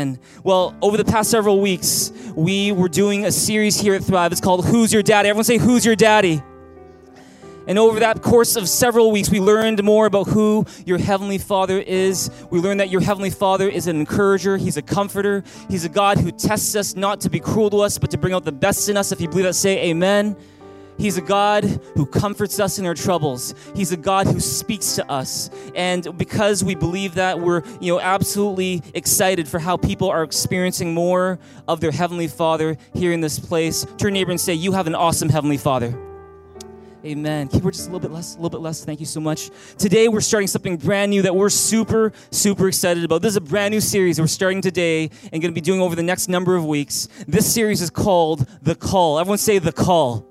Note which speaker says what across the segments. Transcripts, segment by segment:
Speaker 1: Amen. Well, over the past several weeks, we were doing a series here at Thrive. It's called Who's Your Daddy? Everyone say, Who's Your Daddy? And over that course of several weeks, we learned more about who your Heavenly Father is. We learned that your Heavenly Father is an encourager, He's a comforter, He's a God who tests us not to be cruel to us, but to bring out the best in us. If you believe that, say amen. He's a God who comforts us in our troubles. He's a God who speaks to us. And because we believe that, we're, you know, absolutely excited for how people are experiencing more of their heavenly Father here in this place. Turn your neighbor and say, "You have an awesome heavenly Father." Amen. Keyboard just a little bit less, a little bit less. Thank you so much. Today we're starting something brand new that we're super, super excited about. This is a brand new series we're starting today and going to be doing over the next number of weeks. This series is called The Call. Everyone say The Call.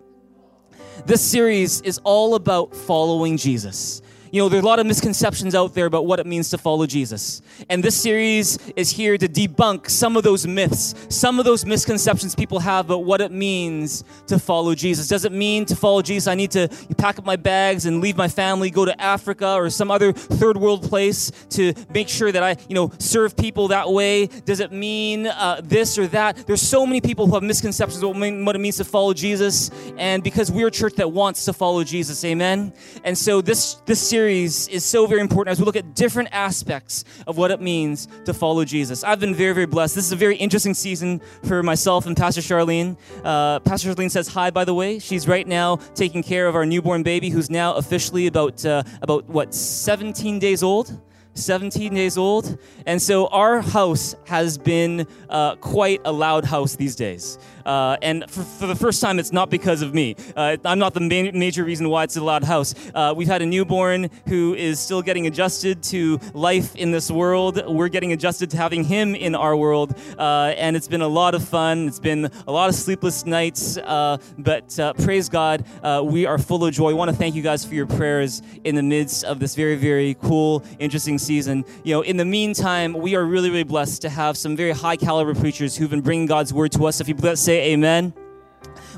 Speaker 1: This series is all about following Jesus. You know, there's a lot of misconceptions out there about what it means to follow Jesus. And this series is here to debunk some of those myths, some of those misconceptions people have about what it means to follow Jesus. Does it mean to follow Jesus I need to pack up my bags and leave my family, go to Africa or some other third world place to make sure that I, you know, serve people that way? Does it mean uh, this or that? There's so many people who have misconceptions about what it means to follow Jesus. And because we're a church that wants to follow Jesus, amen? And so this, this series series is so very important as we look at different aspects of what it means to follow Jesus. I've been very, very blessed. This is a very interesting season for myself and Pastor Charlene. Uh, Pastor Charlene says hi, by the way. She's right now taking care of our newborn baby, who's now officially about uh, about what 17 days old. 17 days old. And so our house has been uh, quite a loud house these days. Uh, and for, for, the first time, it's not because of me. Uh, I'm not the main, major reason why it's a loud house. Uh, we've had a newborn who is still getting adjusted to life in this world. We're getting adjusted to having him in our world. Uh, and it's been a lot of fun. It's been a lot of sleepless nights. Uh, but uh, praise God, we are full of joy. I want to thank you guys for your prayers in the midst of this very, very cool, interesting season. You know, in the meantime, we are really, really blessed to have some very high caliber preachers who've been bringing God's word to us. If you let's say amen.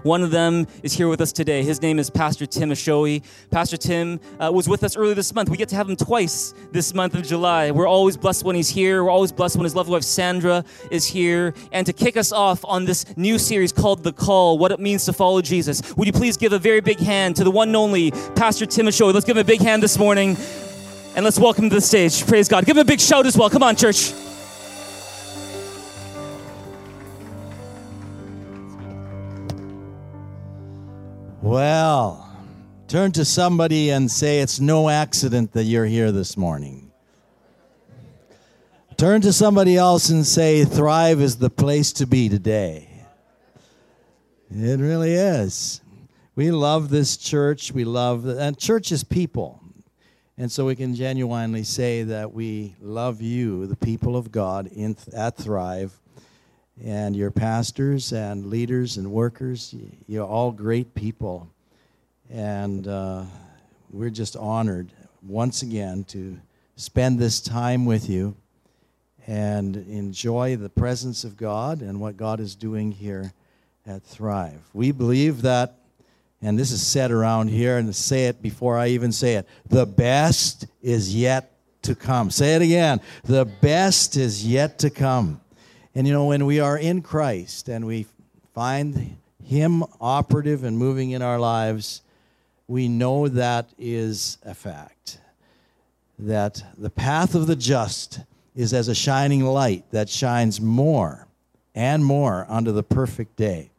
Speaker 1: One of them is here with us today. His name is Pastor Tim Osiowy. Pastor Tim uh, was with us earlier this month. We get to have him twice this month of July. We're always blessed when he's here. We're always blessed when his lovely wife Sandra is here. And to kick us off on this new series called The Call, what it means to follow Jesus, would you please give a very big hand to the one and only Pastor Tim Osiowy? Let's give him a big hand this morning. And let's welcome him to the stage. Praise God. Give him a big shout as well. Come on, church.
Speaker 2: Well, turn to somebody and say, It's no accident that you're here this morning. Turn to somebody else and say, Thrive is the place to be today. It really is. We love this church. We love, and church is people. And so we can genuinely say that we love you, the people of God in, at Thrive and your pastors and leaders and workers. You're all great people. And uh, we're just honored once again to spend this time with you and enjoy the presence of God and what God is doing here at Thrive. We believe that, and this is said around here, and say it before I even say it the best is yet to come. Say it again the best is yet to come. And you know, when we are in Christ and we find Him operative and moving in our lives, we know that is a fact. That the path of the just is as a shining light that shines more and more unto the perfect day.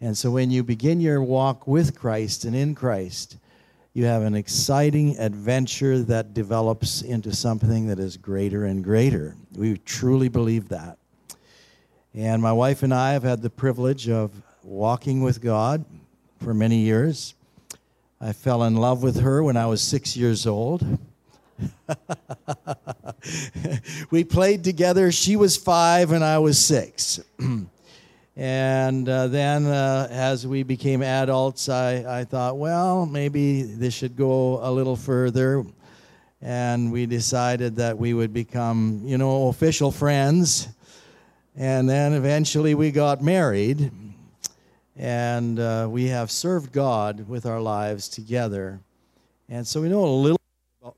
Speaker 2: And so when you begin your walk with Christ and in Christ, you have an exciting adventure that develops into something that is greater and greater. We truly believe that. And my wife and I have had the privilege of walking with God for many years. I fell in love with her when I was six years old. we played together. She was five and I was six. and uh, then, uh, as we became adults, I, I thought, well, maybe this should go a little further. And we decided that we would become, you know, official friends. And then eventually we got married, and uh, we have served God with our lives together. And so we know a little about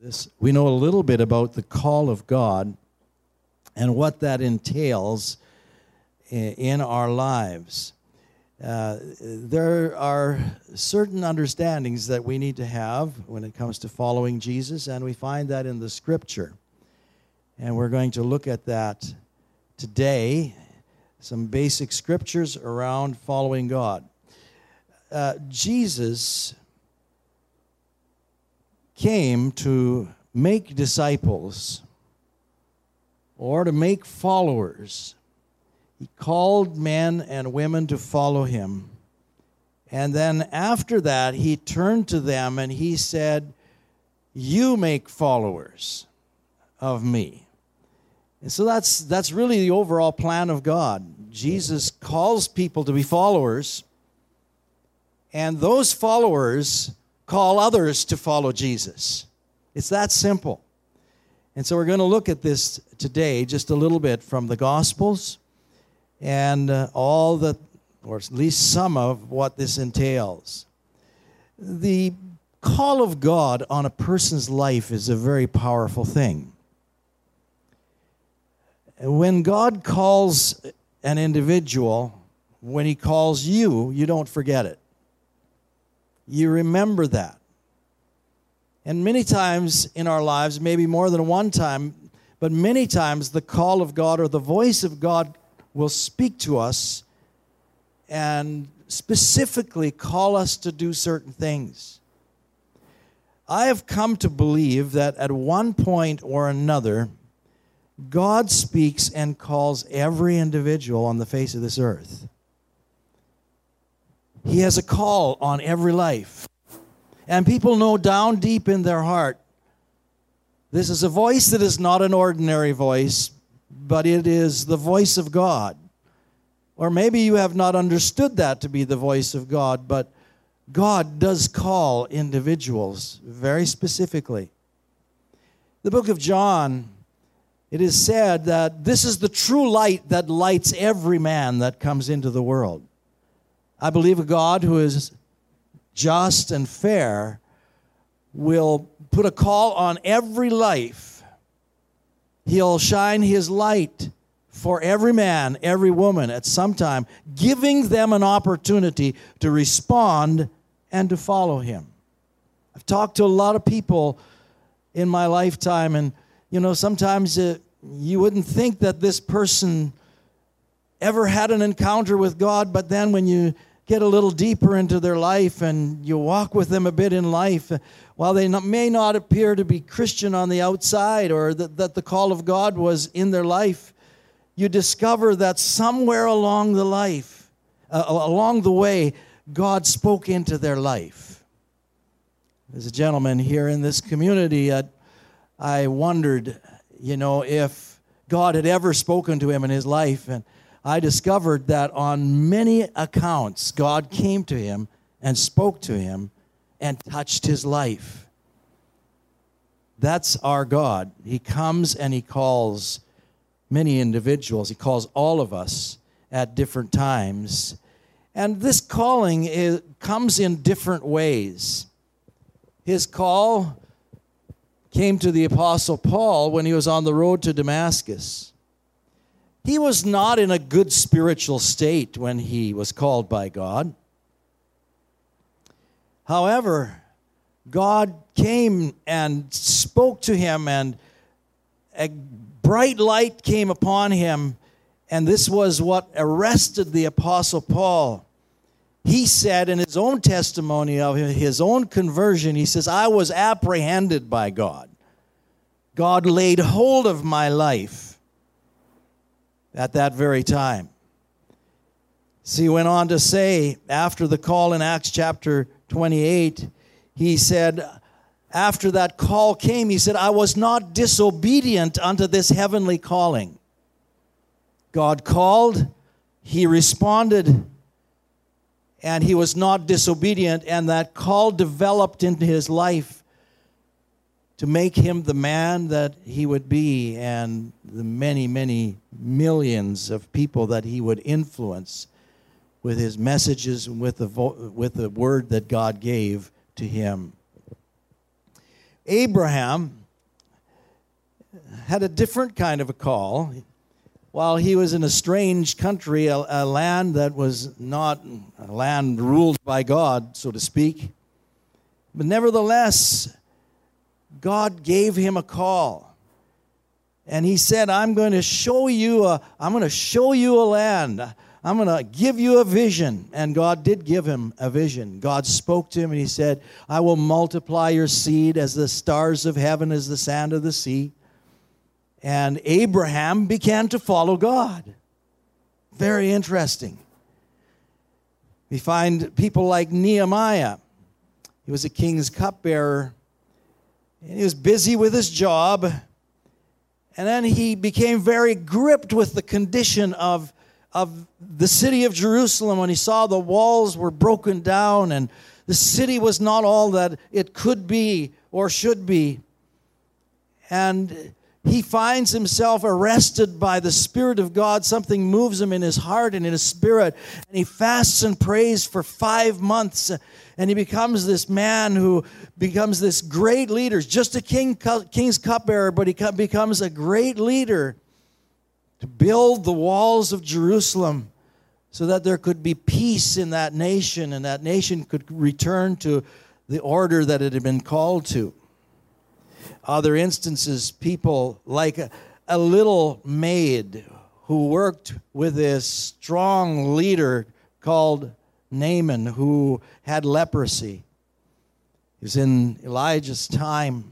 Speaker 2: this. We know a little bit about the call of God and what that entails in our lives. Uh, there are certain understandings that we need to have when it comes to following Jesus, and we find that in the scripture. And we're going to look at that today some basic scriptures around following God. Uh, Jesus came to make disciples or to make followers. He called men and women to follow him. And then after that, he turned to them and he said, You make followers of me. And so that's, that's really the overall plan of God. Jesus calls people to be followers, and those followers call others to follow Jesus. It's that simple. And so we're going to look at this today just a little bit from the Gospels and uh, all the, or at least some of what this entails. The call of God on a person's life is a very powerful thing. When God calls an individual, when He calls you, you don't forget it. You remember that. And many times in our lives, maybe more than one time, but many times the call of God or the voice of God will speak to us and specifically call us to do certain things. I have come to believe that at one point or another, God speaks and calls every individual on the face of this earth. He has a call on every life. And people know down deep in their heart this is a voice that is not an ordinary voice, but it is the voice of God. Or maybe you have not understood that to be the voice of God, but God does call individuals very specifically. The book of John it is said that this is the true light that lights every man that comes into the world. I believe a God who is just and fair will put a call on every life. He'll shine his light for every man, every woman at some time, giving them an opportunity to respond and to follow him. I've talked to a lot of people in my lifetime, and you know, sometimes it, you wouldn't think that this person ever had an encounter with God, but then when you get a little deeper into their life and you walk with them a bit in life, while they not, may not appear to be Christian on the outside or that, that the call of God was in their life, you discover that somewhere along the life, uh, along the way, God spoke into their life. There's a gentleman here in this community that I wondered, you know, if God had ever spoken to him in his life. And I discovered that on many accounts, God came to him and spoke to him and touched his life. That's our God. He comes and he calls many individuals, he calls all of us at different times. And this calling is, comes in different ways. His call came to the Apostle Paul when he was on the road to Damascus. He was not in a good spiritual state when he was called by God. However, God came and spoke to him, and a bright light came upon him, and this was what arrested the Apostle Paul he said in his own testimony of his own conversion, he says, I was apprehended by God. God laid hold of my life at that very time. See, he went on to say, after the call in Acts chapter 28, he said, after that call came, he said, I was not disobedient unto this heavenly calling. God called, he responded, and he was not disobedient, and that call developed into his life to make him the man that he would be and the many, many millions of people that he would influence with his messages and with the, vo- with the word that God gave to him. Abraham had a different kind of a call. While he was in a strange country, a, a land that was not a land ruled by God, so to speak. But nevertheless, God gave him a call. And he said, I'm going to show you a, I'm going to show you a land. I'm going to give you a vision. And God did give him a vision. God spoke to him and he said, I will multiply your seed as the stars of heaven, as the sand of the sea. And Abraham began to follow God. Very interesting. We find people like Nehemiah. He was a king's cupbearer. And he was busy with his job. And then he became very gripped with the condition of, of the city of Jerusalem when he saw the walls were broken down and the city was not all that it could be or should be. And he finds himself arrested by the Spirit of God. Something moves him in his heart and in his spirit. And he fasts and prays for five months. And he becomes this man who becomes this great leader, just a king, king's cupbearer, but he becomes a great leader to build the walls of Jerusalem so that there could be peace in that nation and that nation could return to the order that it had been called to other instances, people like a, a little maid who worked with this strong leader called Naaman who had leprosy. He was in Elijah's time.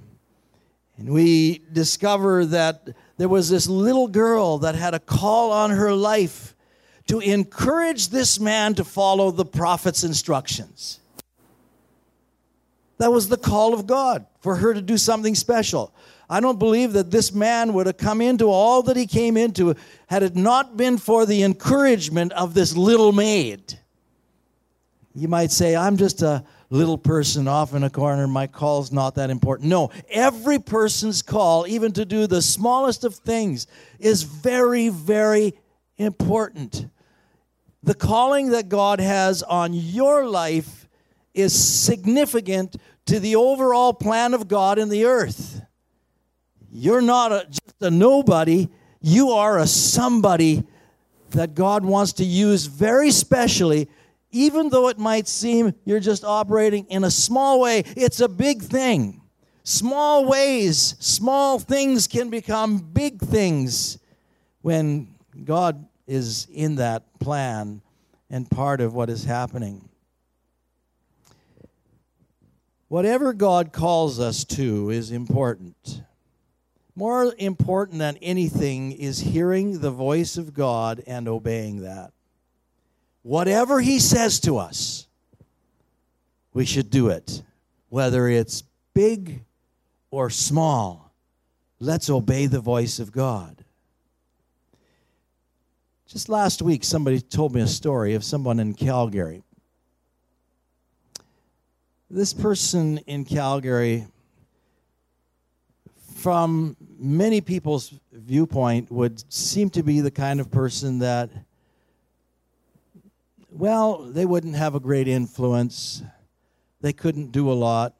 Speaker 2: And we discover that there was this little girl that had a call on her life to encourage this man to follow the prophet's instructions. That was the call of God for her to do something special. I don't believe that this man would have come into all that he came into had it not been for the encouragement of this little maid. You might say, I'm just a little person off in a corner, my call's not that important. No, every person's call, even to do the smallest of things, is very, very important. The calling that God has on your life is significant to the overall plan of God in the earth. You're not a, just a nobody, you are a somebody that God wants to use very specially, even though it might seem you're just operating in a small way, it's a big thing. Small ways, small things can become big things when God is in that plan and part of what is happening. Whatever God calls us to is important. More important than anything is hearing the voice of God and obeying that. Whatever He says to us, we should do it. Whether it's big or small, let's obey the voice of God. Just last week, somebody told me a story of someone in Calgary this person in Calgary, from many people's viewpoint, would seem to be the kind of person that, well, they wouldn't have a great influence. They couldn't do a lot.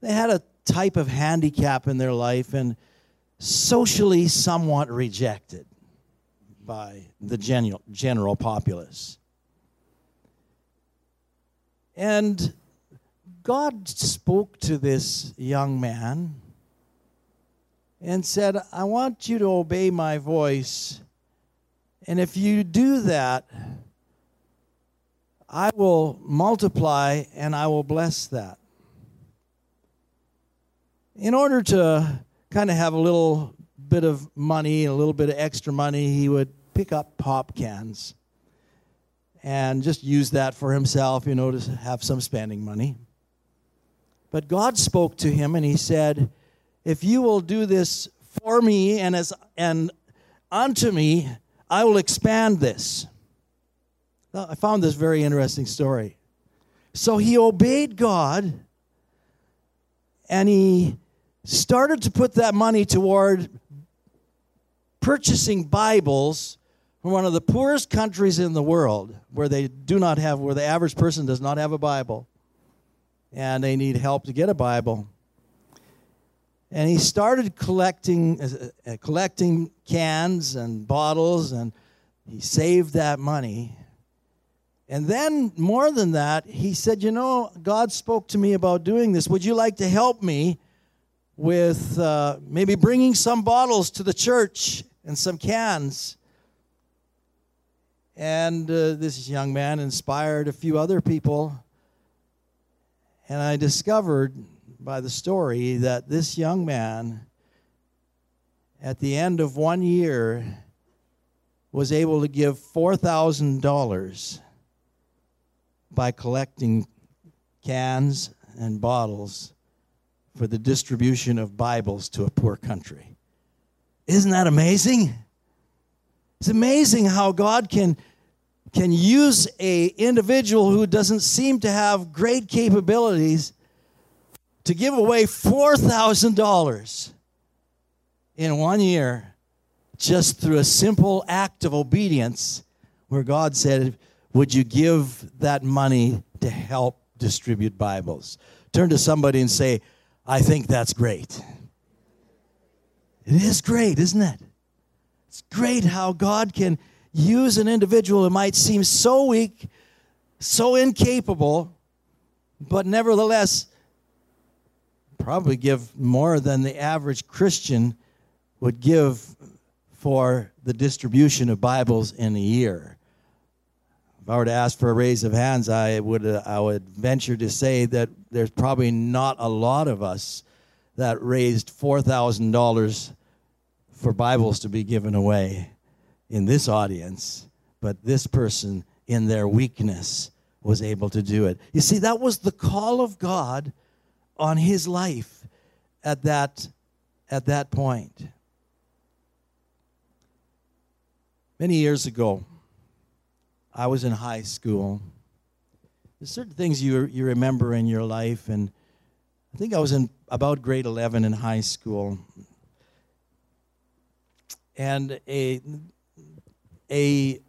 Speaker 2: They had a type of handicap in their life and socially somewhat rejected by the general, general populace. And God spoke to this young man and said, I want you to obey my voice. And if you do that, I will multiply and I will bless that. In order to kind of have a little bit of money, a little bit of extra money, he would pick up pop cans and just use that for himself, you know, to have some spending money. But God spoke to him and he said, If you will do this for me and as and unto me, I will expand this. I found this very interesting story. So he obeyed God and he started to put that money toward purchasing Bibles from one of the poorest countries in the world where they do not have, where the average person does not have a Bible and they need help to get a Bible. And he started collecting, uh, uh, collecting cans and bottles, and he saved that money. And then, more than that, he said, You know, God spoke to me about doing this. Would you like to help me with uh, maybe bringing some bottles to the church and some cans? And uh, this young man inspired a few other people. And I discovered by the story that this young man, at the end of one year, was able to give $4,000 by collecting cans and bottles for the distribution of Bibles to a poor country. Isn't that amazing? It's amazing how God can can use a individual who doesn't seem to have great capabilities to give away $4,000 in one year just through a simple act of obedience where God said, Would you give that money to help distribute Bibles? Turn to somebody and say, I think that's great. It is great, isn't it? It's great how God can use an individual who might seem so weak, so incapable, but nevertheless probably give more than the average Christian would give for the distribution of Bibles in a year. If I were to ask for a raise of hands, I would, uh, I would venture to say that there's probably not a lot of us that raised $4,000 for Bibles to be given away in this audience, but this person, in their weakness, was able to do it. You see, that was the call of God on his life at that, at that point. Many years ago, I was in high school. There's certain things you, you remember in your life, and I think I was in about grade 11 in high school. And a, a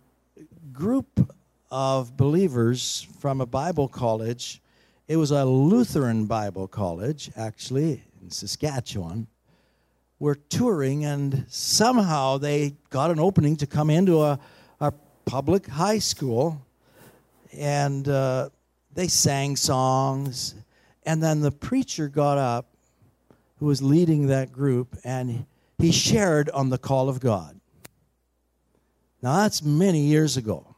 Speaker 2: group of believers from a Bible college, it was a Lutheran Bible college, actually, in Saskatchewan, were touring, and somehow they got an opening to come into a, a public high school. And uh, they sang songs. And then the preacher got up, who was leading that group, and he shared on the call of God. Now, that's many years ago.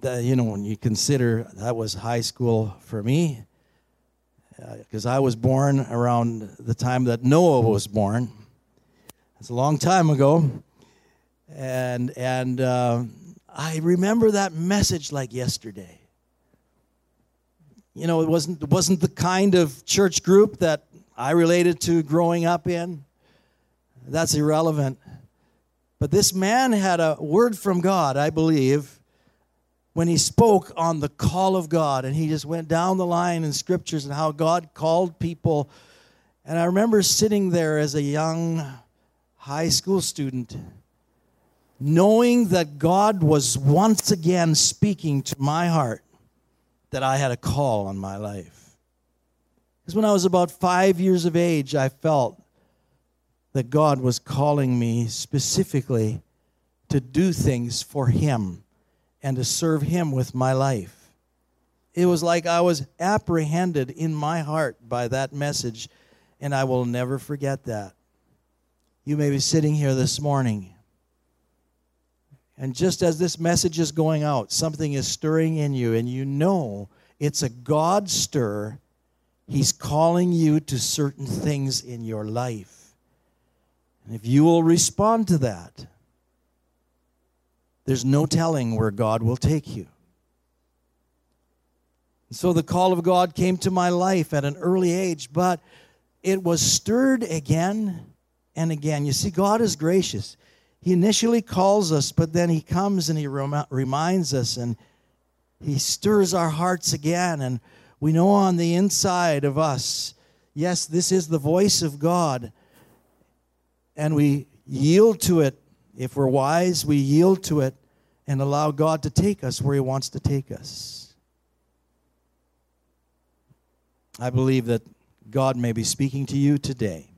Speaker 2: The, you know, when you consider that was high school for me, because uh, I was born around the time that Noah was born. It's a long time ago. And, and uh, I remember that message like yesterday. You know, it wasn't, it wasn't the kind of church group that I related to growing up in. That's irrelevant. But this man had a word from God, I believe, when he spoke on the call of God. And he just went down the line in scriptures and how God called people. And I remember sitting there as a young high school student, knowing that God was once again speaking to my heart that I had a call on my life. Because when I was about five years of age, I felt that God was calling me specifically to do things for Him and to serve Him with my life. It was like I was apprehended in my heart by that message, and I will never forget that. You may be sitting here this morning, and just as this message is going out, something is stirring in you, and you know it's a God stir. He's calling you to certain things in your life. And if you will respond to that, there's no telling where God will take you. So the call of God came to my life at an early age, but it was stirred again and again. You see, God is gracious. He initially calls us, but then He comes and He reminds us and He stirs our hearts again. And we know on the inside of us, yes, this is the voice of God and we yield to it. If we're wise, we yield to it and allow God to take us where He wants to take us. I believe that God may be speaking to you today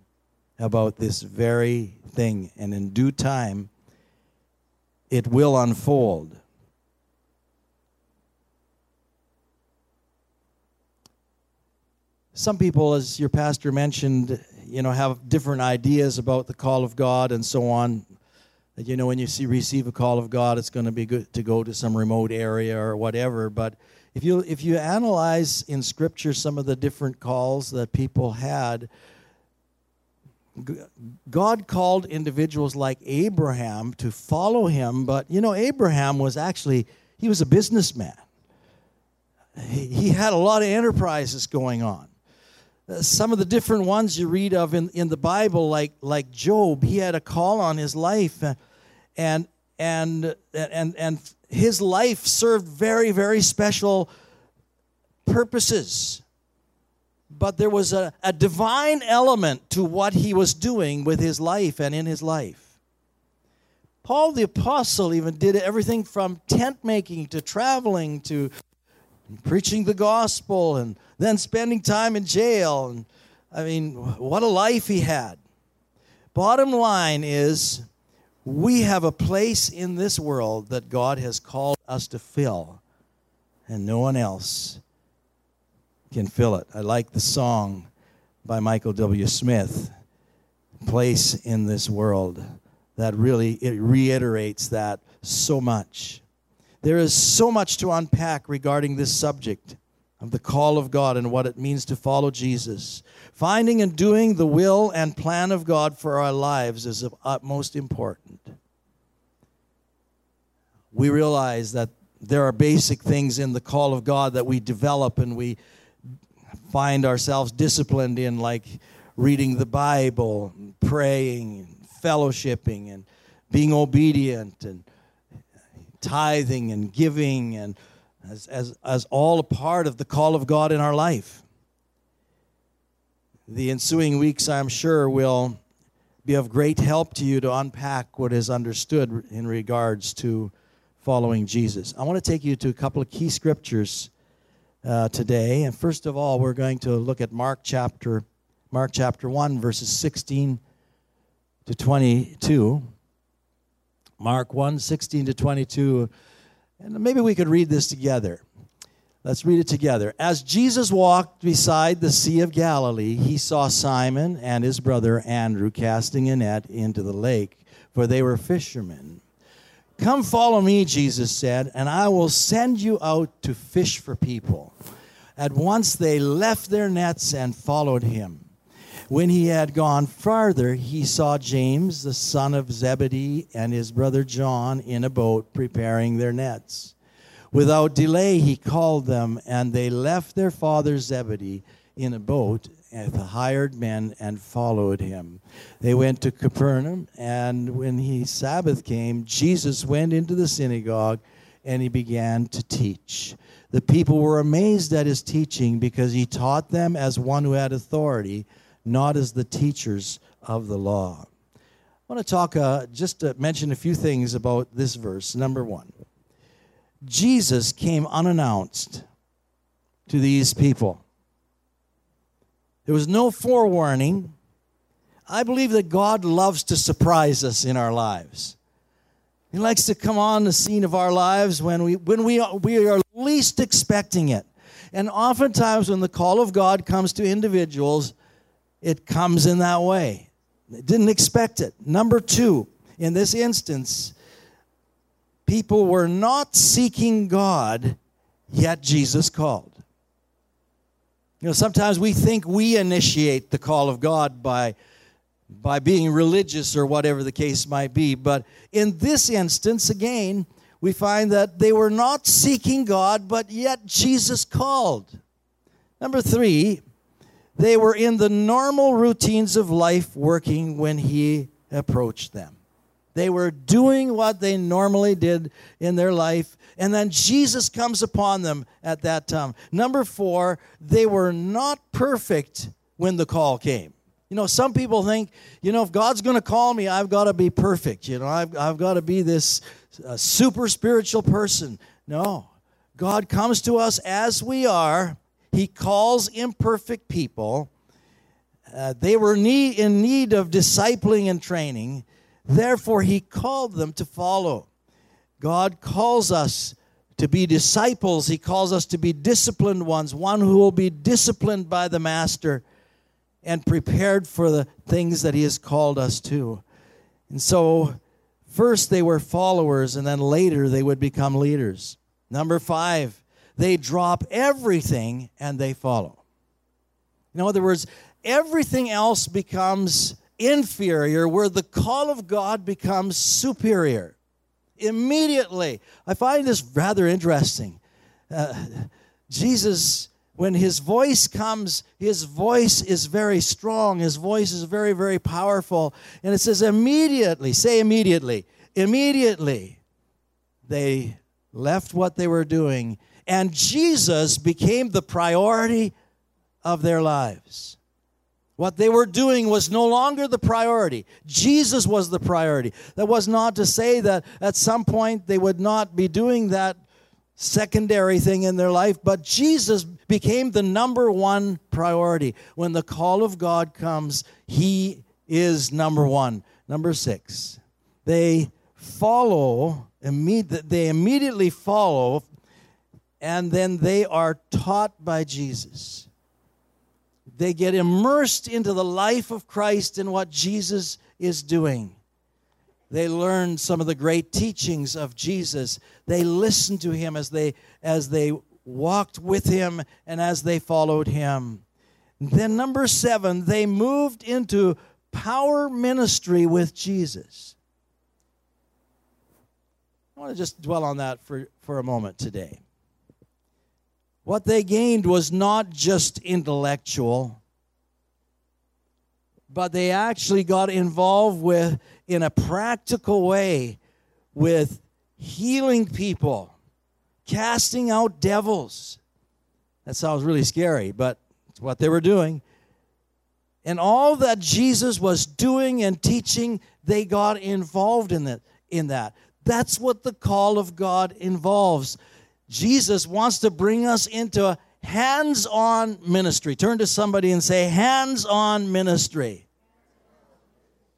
Speaker 2: about this very thing, and in due time, it will unfold. Some people, as your pastor mentioned, you know, have different ideas about the call of God and so on. You know, when you see receive a call of God, it's going to be good to go to some remote area or whatever. But if you if you analyze in Scripture some of the different calls that people had, God called individuals like Abraham to follow him, but you know, Abraham was actually, he was a businessman. He, he had a lot of enterprises going on. Some of the different ones you read of in, in the Bible, like, like Job, he had a call on his life, uh, and, and, and, and his life served very, very special purposes but there was a, a divine element to what he was doing with his life and in his life. Paul the Apostle even did everything from tent making to traveling to preaching the gospel and then spending time in jail. And I mean, what a life he had. Bottom line is, we have a place in this world that God has called us to fill, and no one else can fill it. I like the song by Michael W. Smith, Place in This World, that really it reiterates that so much. There is so much to unpack regarding this subject of the call of God and what it means to follow Jesus. Finding and doing the will and plan of God for our lives is of utmost important. We realize that there are basic things in the call of God that we develop and we find ourselves disciplined in, like reading the Bible, praying, fellowshipping, and being obedient, and tithing and giving, and as, as, as all a part of the call of God in our life. The ensuing weeks, I'm sure, will be of great help to you to unpack what is understood in regards to following Jesus. I want to take you to a couple of key scriptures uh, today. And first of all, we're going to look at Mark chapter Mark chapter 1 verses 16 to 22. Mark 1 16 to 22. And maybe we could read this together. Let's read it together. As Jesus walked beside the Sea of Galilee, he saw Simon and his brother Andrew casting a net into the lake, for they were fishermen. Come follow me, Jesus said, and I will send you out to fish for people. At once they left their nets and followed him. When he had gone farther, he saw James, the son of Zebedee, and his brother John in a boat preparing their nets. Without delay, he called them, and they left their father Zebedee in a boat with hired men and followed him. They went to Capernaum, and when he Sabbath came, Jesus went into the synagogue and he began to teach. The people were amazed at his teaching because he taught them as one who had authority, not as the teachers of the law. I want to talk, uh, just to mention a few things about this verse. Number one, Jesus came unannounced to these people. There was no forewarning. I believe that God loves to surprise us in our lives. He likes to come on the scene of our lives when we when we are, we are least expecting it. And oftentimes when the call of God comes to individuals, it comes in that way. Didn't expect it. Number 2, in this instance, people were not seeking God, yet Jesus called. You know, sometimes we think we initiate the call of God by, by being religious or whatever the case might be. But in this instance, again, we find that they were not seeking God, but yet Jesus called. Number three, they were in the normal routines of life working when He approached them. They were doing what they normally did in their life, and then Jesus comes upon them at that time. Number four, they were not perfect when the call came. You know, some people think, you know, if God's going to call me, I've got to be perfect. You know, I've, I've got to be this uh, super spiritual person. No. God comes to us as we are, He calls imperfect people, uh, they were need, in need of discipling and training. Therefore, he called them to follow. God calls us to be disciples. He calls us to be disciplined ones, one who will be disciplined by the Master and prepared for the things that he has called us to. And so, first they were followers, and then later they would become leaders. Number five, they drop everything and they follow. In other words, everything else becomes inferior, where the call of God becomes superior. Immediately. I find this rather interesting. Uh, Jesus, when his voice comes, his voice is very strong, his voice is very, very powerful. And it says, immediately, say immediately, immediately, they left what they were doing, and Jesus became the priority of their lives. What they were doing was no longer the priority. Jesus was the priority. That was not to say that at some point they would not be doing that secondary thing in their life, but Jesus became the number one priority. When the call of God comes, He is number one. Number six, they follow, they immediately follow, and then they are taught by Jesus. They get immersed into the life of Christ and what Jesus is doing. They learn some of the great teachings of Jesus. They listen to him as they as they walked with him and as they followed him. Then number 7, they moved into power ministry with Jesus. I want to just dwell on that for, for a moment today. What they gained was not just intellectual, but they actually got involved with, in a practical way, with healing people, casting out devils. That sounds really scary, but it's what they were doing. And all that Jesus was doing and teaching, they got involved in that. In that. That's what the call of God involves. Jesus wants to bring us into a hands on ministry. Turn to somebody and say, hands on ministry.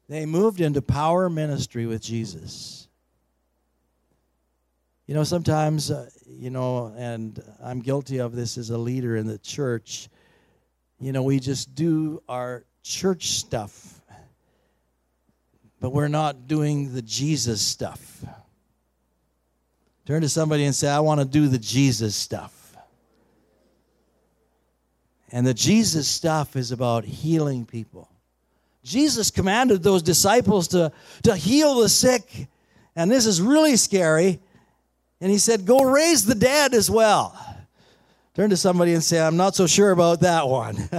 Speaker 2: They moved into power ministry with Jesus. You know, sometimes, uh, you know, and I'm guilty of this as a leader in the church, you know, we just do our church stuff, but we're not doing the Jesus stuff. Turn to somebody and say, I want to do the Jesus stuff. And the Jesus stuff is about healing people. Jesus commanded those disciples to, to heal the sick. And this is really scary. And he said, Go raise the dead as well. Turn to somebody and say, I'm not so sure about that one.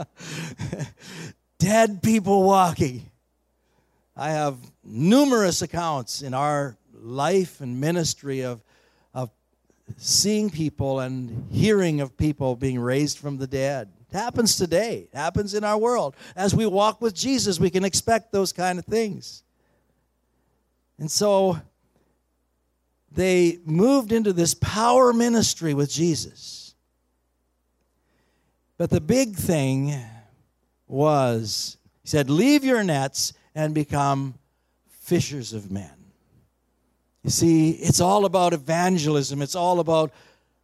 Speaker 2: dead people walking. I have numerous accounts in our life and ministry of, of seeing people and hearing of people being raised from the dead. It happens today, it happens in our world. As we walk with Jesus, we can expect those kind of things. And so they moved into this power ministry with Jesus. But the big thing was, he said, Leave your nets and become fishers of men. You see, it's all about evangelism. It's all about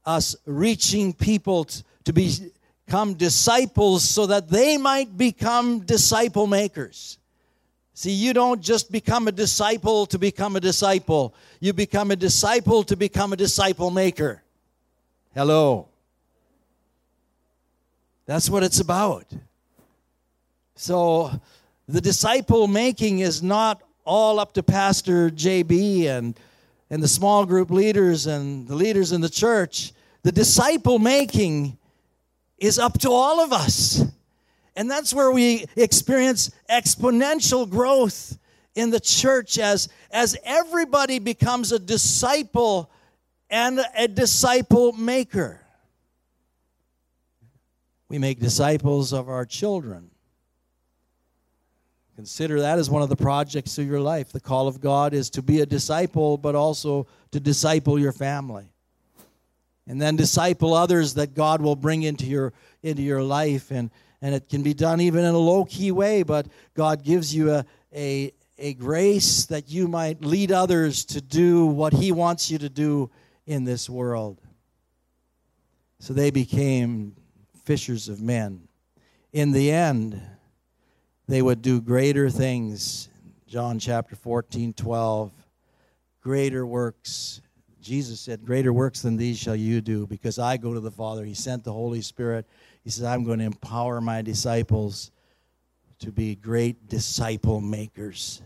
Speaker 2: us reaching people to, to become disciples so that they might become disciple makers. See, you don't just become a disciple to become a disciple, you become a disciple to become a disciple maker. Hello. That's what it's about. So, the disciple making is not all up to Pastor JB and and the small group leaders and the leaders in the church, the disciple making is up to all of us. And that's where we experience exponential growth in the church as, as everybody becomes a disciple and a disciple maker. We make disciples of our children. Consider that as one of the projects of your life. The call of God is to be a disciple, but also to disciple your family. And then disciple others that God will bring into your into your life and And it can be done even in a low key way, but God gives you a, a, a grace that you might lead others to do what He wants you to do in this world. So they became fishers of men. In the end, they would do greater things. John chapter 14, 12. Greater works. Jesus said, Greater works than these shall you do, because I go to the Father. He sent the Holy Spirit. He says, I'm going to empower my disciples to be great disciple makers.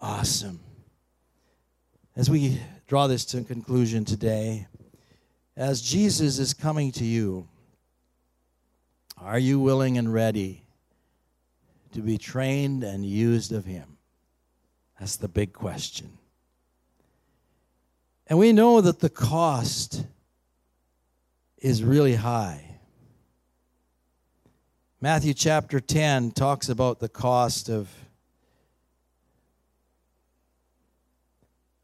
Speaker 2: Awesome. As we draw this to a conclusion today, as Jesus is coming to you, are you willing and ready to be trained and used of Him? That's the big question. And we know that the cost is really high. Matthew chapter 10 talks about the cost of,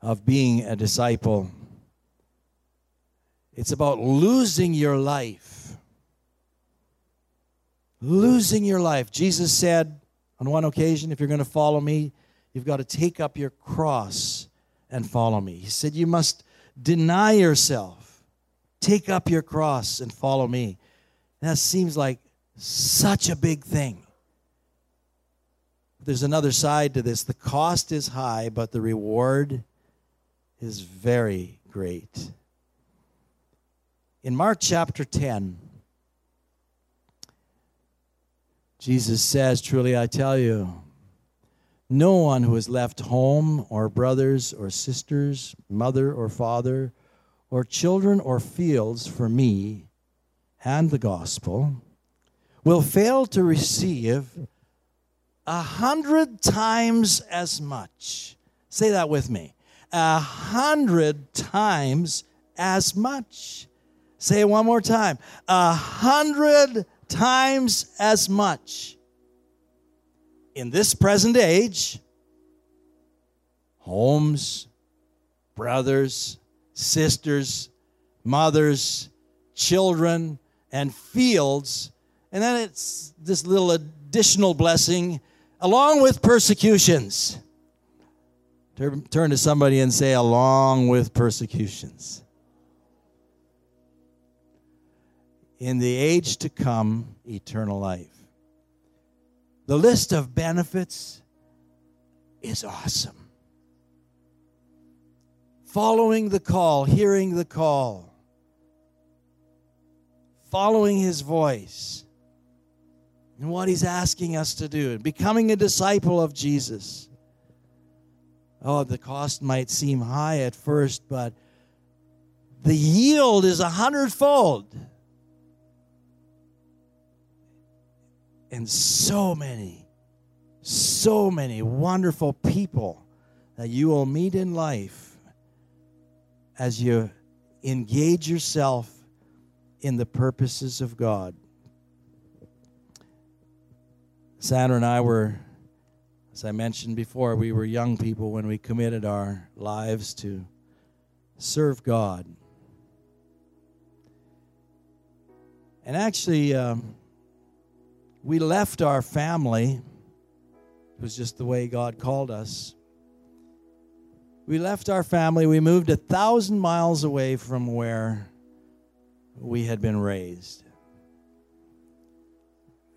Speaker 2: of being a disciple. It's about losing your life. Losing your life. Jesus said on one occasion, if you're going to follow me, you've got to take up your cross and follow me. He said, You must deny yourself, take up your cross and follow me. That seems like such a big thing. There's another side to this. The cost is high, but the reward is very great. In Mark chapter 10, Jesus says, Truly I tell you, no one who has left home or brothers or sisters, mother or father, or children or fields for me and the gospel will fail to receive a hundred times as much. Say that with me. A hundred times as much. Say it one more time. A hundred times as much in this present age, homes, brothers, sisters, mothers, children, and fields. And then it's this little additional blessing along with persecutions. Turn, to somebody and say, along with persecutions. In the age to come, eternal life. The list of benefits is awesome. Following the call, hearing the call, following his voice, and what he's asking us to do, and becoming a disciple of Jesus. Oh, the cost might seem high at first, but the yield is a hundredfold. And so many, so many wonderful people that you will meet in life as you engage yourself in the purposes of God. Sandra and I were, as I mentioned before, we were young people when we committed our lives to serve God. And actually, um, we left our family. It was just the way God called us. We left our family. We moved a thousand miles away from where we had been raised.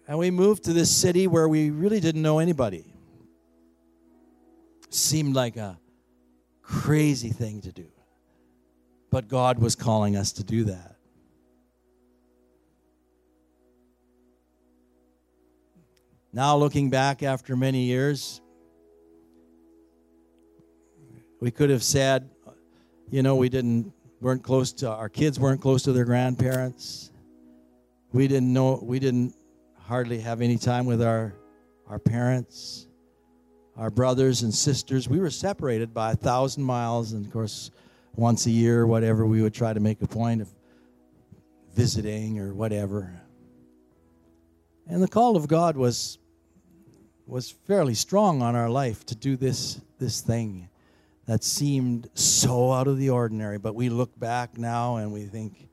Speaker 2: And we moved to this city where we really didn't know anybody. Seemed like a crazy thing to do. But God was calling us to do that. Now, looking back after many years, we could have said, you know, we didn't weren't close to our kids weren't close to their grandparents. We didn't know we didn't hardly have any time with our our parents, our brothers and sisters. We were separated by a thousand miles, and of course, once a year, whatever, we would try to make a point of visiting or whatever. And the call of God was was fairly strong on our life to do this this thing that seemed so out of the ordinary but we look back now and we think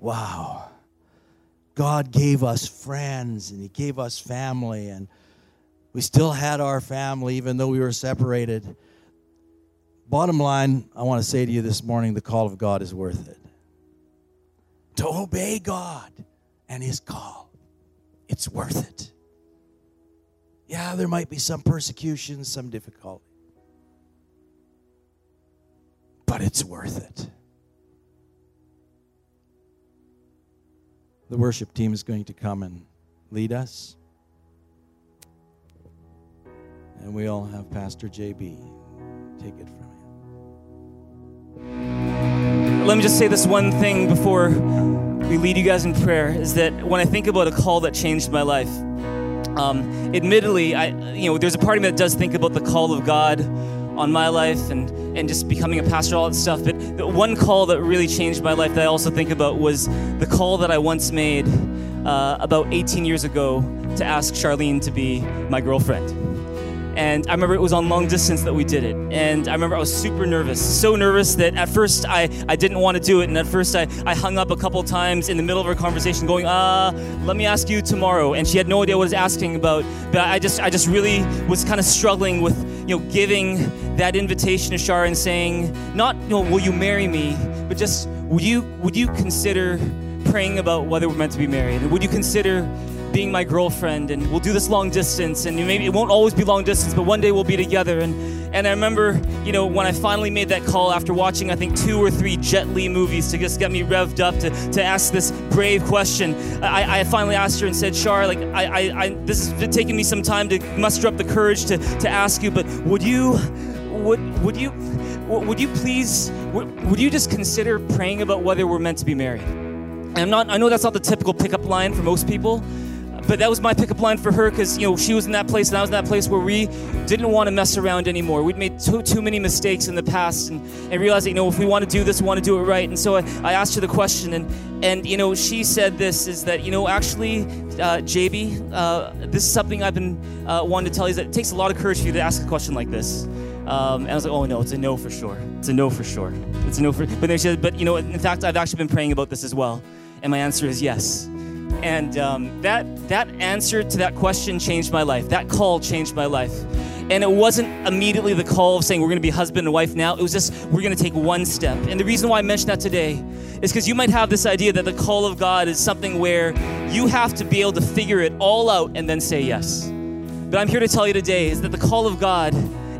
Speaker 2: wow God gave us friends and He gave us family, and we still had our family even though we were separated. Bottom line, I want to say to you this morning the call of God is worth it. To obey God and His call, it's worth it. Yeah, there might be some persecution, some difficulty, but it's worth it. The worship team is going to come and lead us. And we all have Pastor JB. Take it from him.
Speaker 1: Let me just say this one thing before we lead you guys in prayer is that when I think about a call that changed my life, um, admittedly, I you know there's a part of me that does think about the call of God on my life and, and just becoming a pastor, all that stuff. But the one call that really changed my life that I also think about was the call that I once made uh, about 18 years ago to ask Charlene to be my girlfriend. And I remember it was on long distance that we did it. And I remember I was super nervous, so nervous that at first I, I didn't want to do it. And at first I, I hung up a couple times in the middle of our conversation going, uh, let me ask you tomorrow. And she had no idea what I was asking about. But I just, I just really was kind of struggling with, you know, giving that invitation to Shar and saying, not, you know, will you marry me? But just, would you, would you consider praying about whether we're meant to be married? Would you consider being my girlfriend and we'll do this long distance and maybe it won't always be long distance but one day we'll be together. And and I remember you know when I finally made that call after watching I think two or three Jet Li movies to just get me revved up to, to ask this brave question. I, I finally asked her and said Shar like I, I, I this has taken me some time to muster up the courage to, to ask you but would you would would you would you please would, would you just consider praying about whether we're meant to be married? And I'm not I know that's not the typical pickup line for most people but that was my pickup line for her because you know she was in that place and I was in that place where we didn't want to mess around anymore. We'd made too, too many mistakes in the past and, and realized that you know if we want to do this, we want to do it right. And so I, I asked her the question and and you know she said this is that you know actually uh, JB, uh, this is something I've been uh, wanting to tell you is that it takes a lot of courage for you to ask a question like this. Um, and I was like, oh no, it's a no for sure. It's a no for sure. It's a no for. But then she said, but you know, in fact, I've actually been praying about this as well, and my answer is yes. And um, that, that answer to that question changed my life. That call changed my life. And it wasn't immediately the call of saying we're to be husband and wife now. It was just we're to take one step. And the reason why I mentioned that today is because you might have this idea that the call of God is something where you have to be able to figure it all out and then say yes. But I'm here to tell you today is that the call of God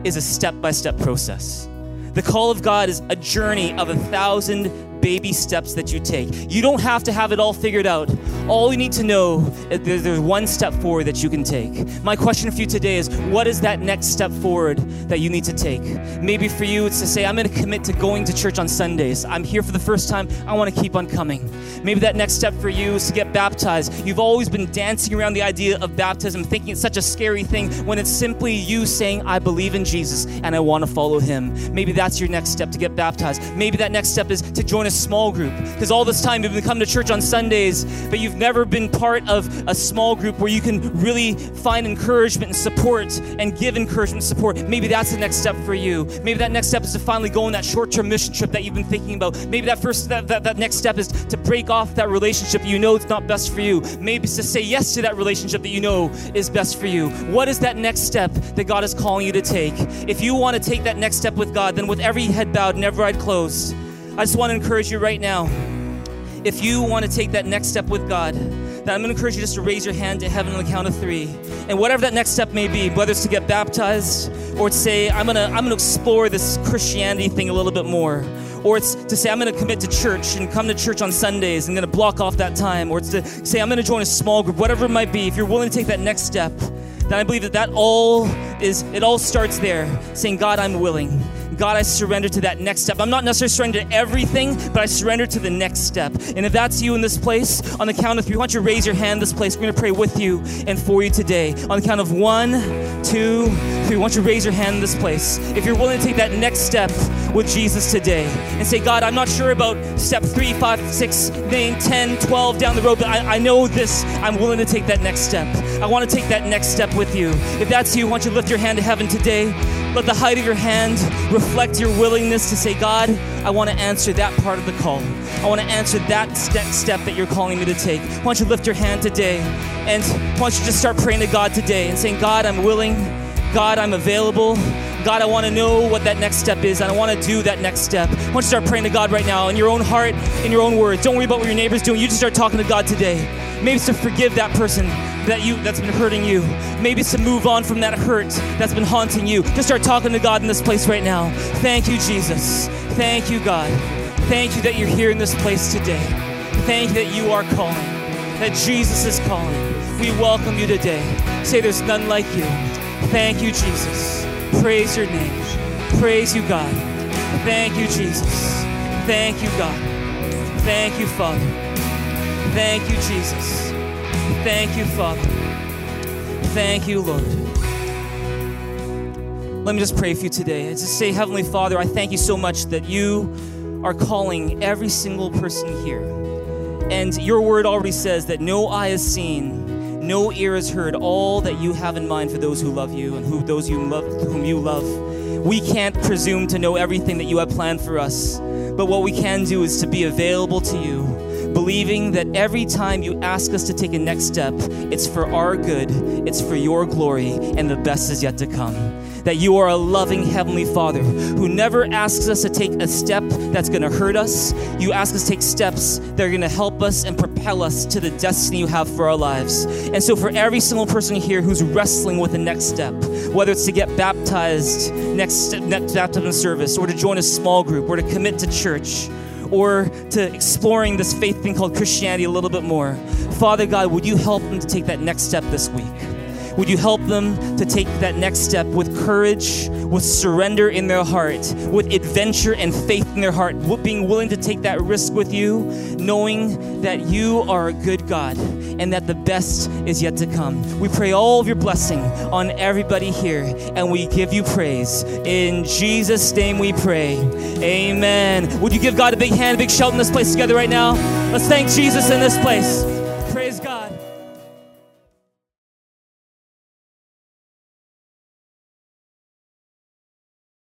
Speaker 1: is a step by step process. The call of God is a journey of a thousand baby steps that you take. You don't have to have it all figured out. All you need to know eh, is there's one step forward that you can take. My question for you today is what is that next step forward that you need to take? Maybe for you, it's to say, I'm going to commit to going to church on Sundays. I'm here for the first time. I want to keep on coming. Maybe that next step for you is to get baptized. You've always been dancing around the idea of baptism, thinking it's such a scary thing when it's simply you saying, I believe in Jesus and I want to follow him. Maybe that's your next step to get baptized. Maybe that next step is to join a small group. Because all this time you've been coming to church on Sundays, but you've never been part of a small group where you can really find encouragement and support and give encouragement and support. Maybe that's the next step for you. Maybe that next step is to finally go on that short-term mission trip that you've been thinking about. Maybe that first that, that, that next step is to break off that relationship you know it's not best for you. Maybe it's to say yes to that relationship that you know is best for you. What is that next step that God is calling you to take? If you want to take that next step with God, then with every head bowed and every eye closed, I just want to encourage you right now. If you want to take that next step with God, then I'm going to encourage you just to raise your hand to heaven on the count of three. And whatever that next step may be, whether it's to get baptized or to say, I'm going to, I'm going to explore this Christianity thing a little bit more. Or it's to say, I'm going to commit to church and come to church on Sundays and going to block off that time. Or it's to say, I'm going to join a small group, whatever it might be. If you're willing to take that next step, then I believe that that all is, it all starts there, saying, God, I'm willing. God, I surrender to that next step. I'm not necessarily surrendering to everything, but I surrender to the next step. And if that's you in this place, on the count of three, I want you raise your hand this place. We're going to pray with you and for you today. On the count of one, two, three, why don't you raise your hand in this place? If you're willing to take that next step with Jesus today and say, God, I'm not sure about step three, five, six, nine, 10, 12 down the road, but I, I know this. I'm willing to take that next step. I want to take that next step with you. If that's you, why don't you lift your hand to heaven today? Let the height of your hand reflect your willingness to say, God, I want to answer that part of the call. I want to answer that next step that you're calling me to take. Why don't you lift your hand today? And why don't you just start praying to God today and saying, God, I'm willing. God, I'm available. God, I want to know what that next step is, and I want to do that next step. Why don't you start praying to God right now in your own heart, in your own words? Don't worry about what your neighbor's doing. You just start talking to God today. Maybe it's to forgive that person that you that's been hurting you. Maybe it's to move on from that hurt that's been haunting you. Just start talking to God in this place right now. Thank you, Jesus. Thank you, God. Thank you that you're here in this place today. Thank you that you are calling. That Jesus is calling. We welcome you today. Say there's none like you. Thank you, Jesus. Praise your name. Praise you, God. Thank you, Jesus. Thank you, God. Thank you, Father. Thank you, Jesus. Thank you, Father. Thank you, Lord. Let me just pray for you today. I just say, Heavenly Father, I thank you so much that you are calling every single person here. And your word already says that no eye has seen, no ear has heard all that you have in mind for those who love you and who those you love, whom you love. We can't presume to know everything that you have planned for us, but what we can do is to be available to you believing that every time you ask us to take a next step, it's for our good, it's for your glory, and the best is yet to come. That you are a loving Heavenly Father who never asks us to take a step that's to hurt us. You ask us to take steps that are to help us and propel us to the destiny you have for our lives. And so, for every single person here who's wrestling with the next step, whether it's to get baptized next, next baptism service, or to join a small group, or to commit to church, or to exploring this faith thing called Christianity a little bit more. Father God, would you help them to take that next step this week? Would you help them to take that next step with courage, with surrender in their heart, with adventure and faith in their heart, being willing to take that risk with you, knowing that you are a good God and that the best is yet to come. We pray all of your blessing on everybody here and we give you praise. In Jesus' name we pray. Amen. Would you give God a big hand, a big shout in this place together right now? Let's thank Jesus in this place.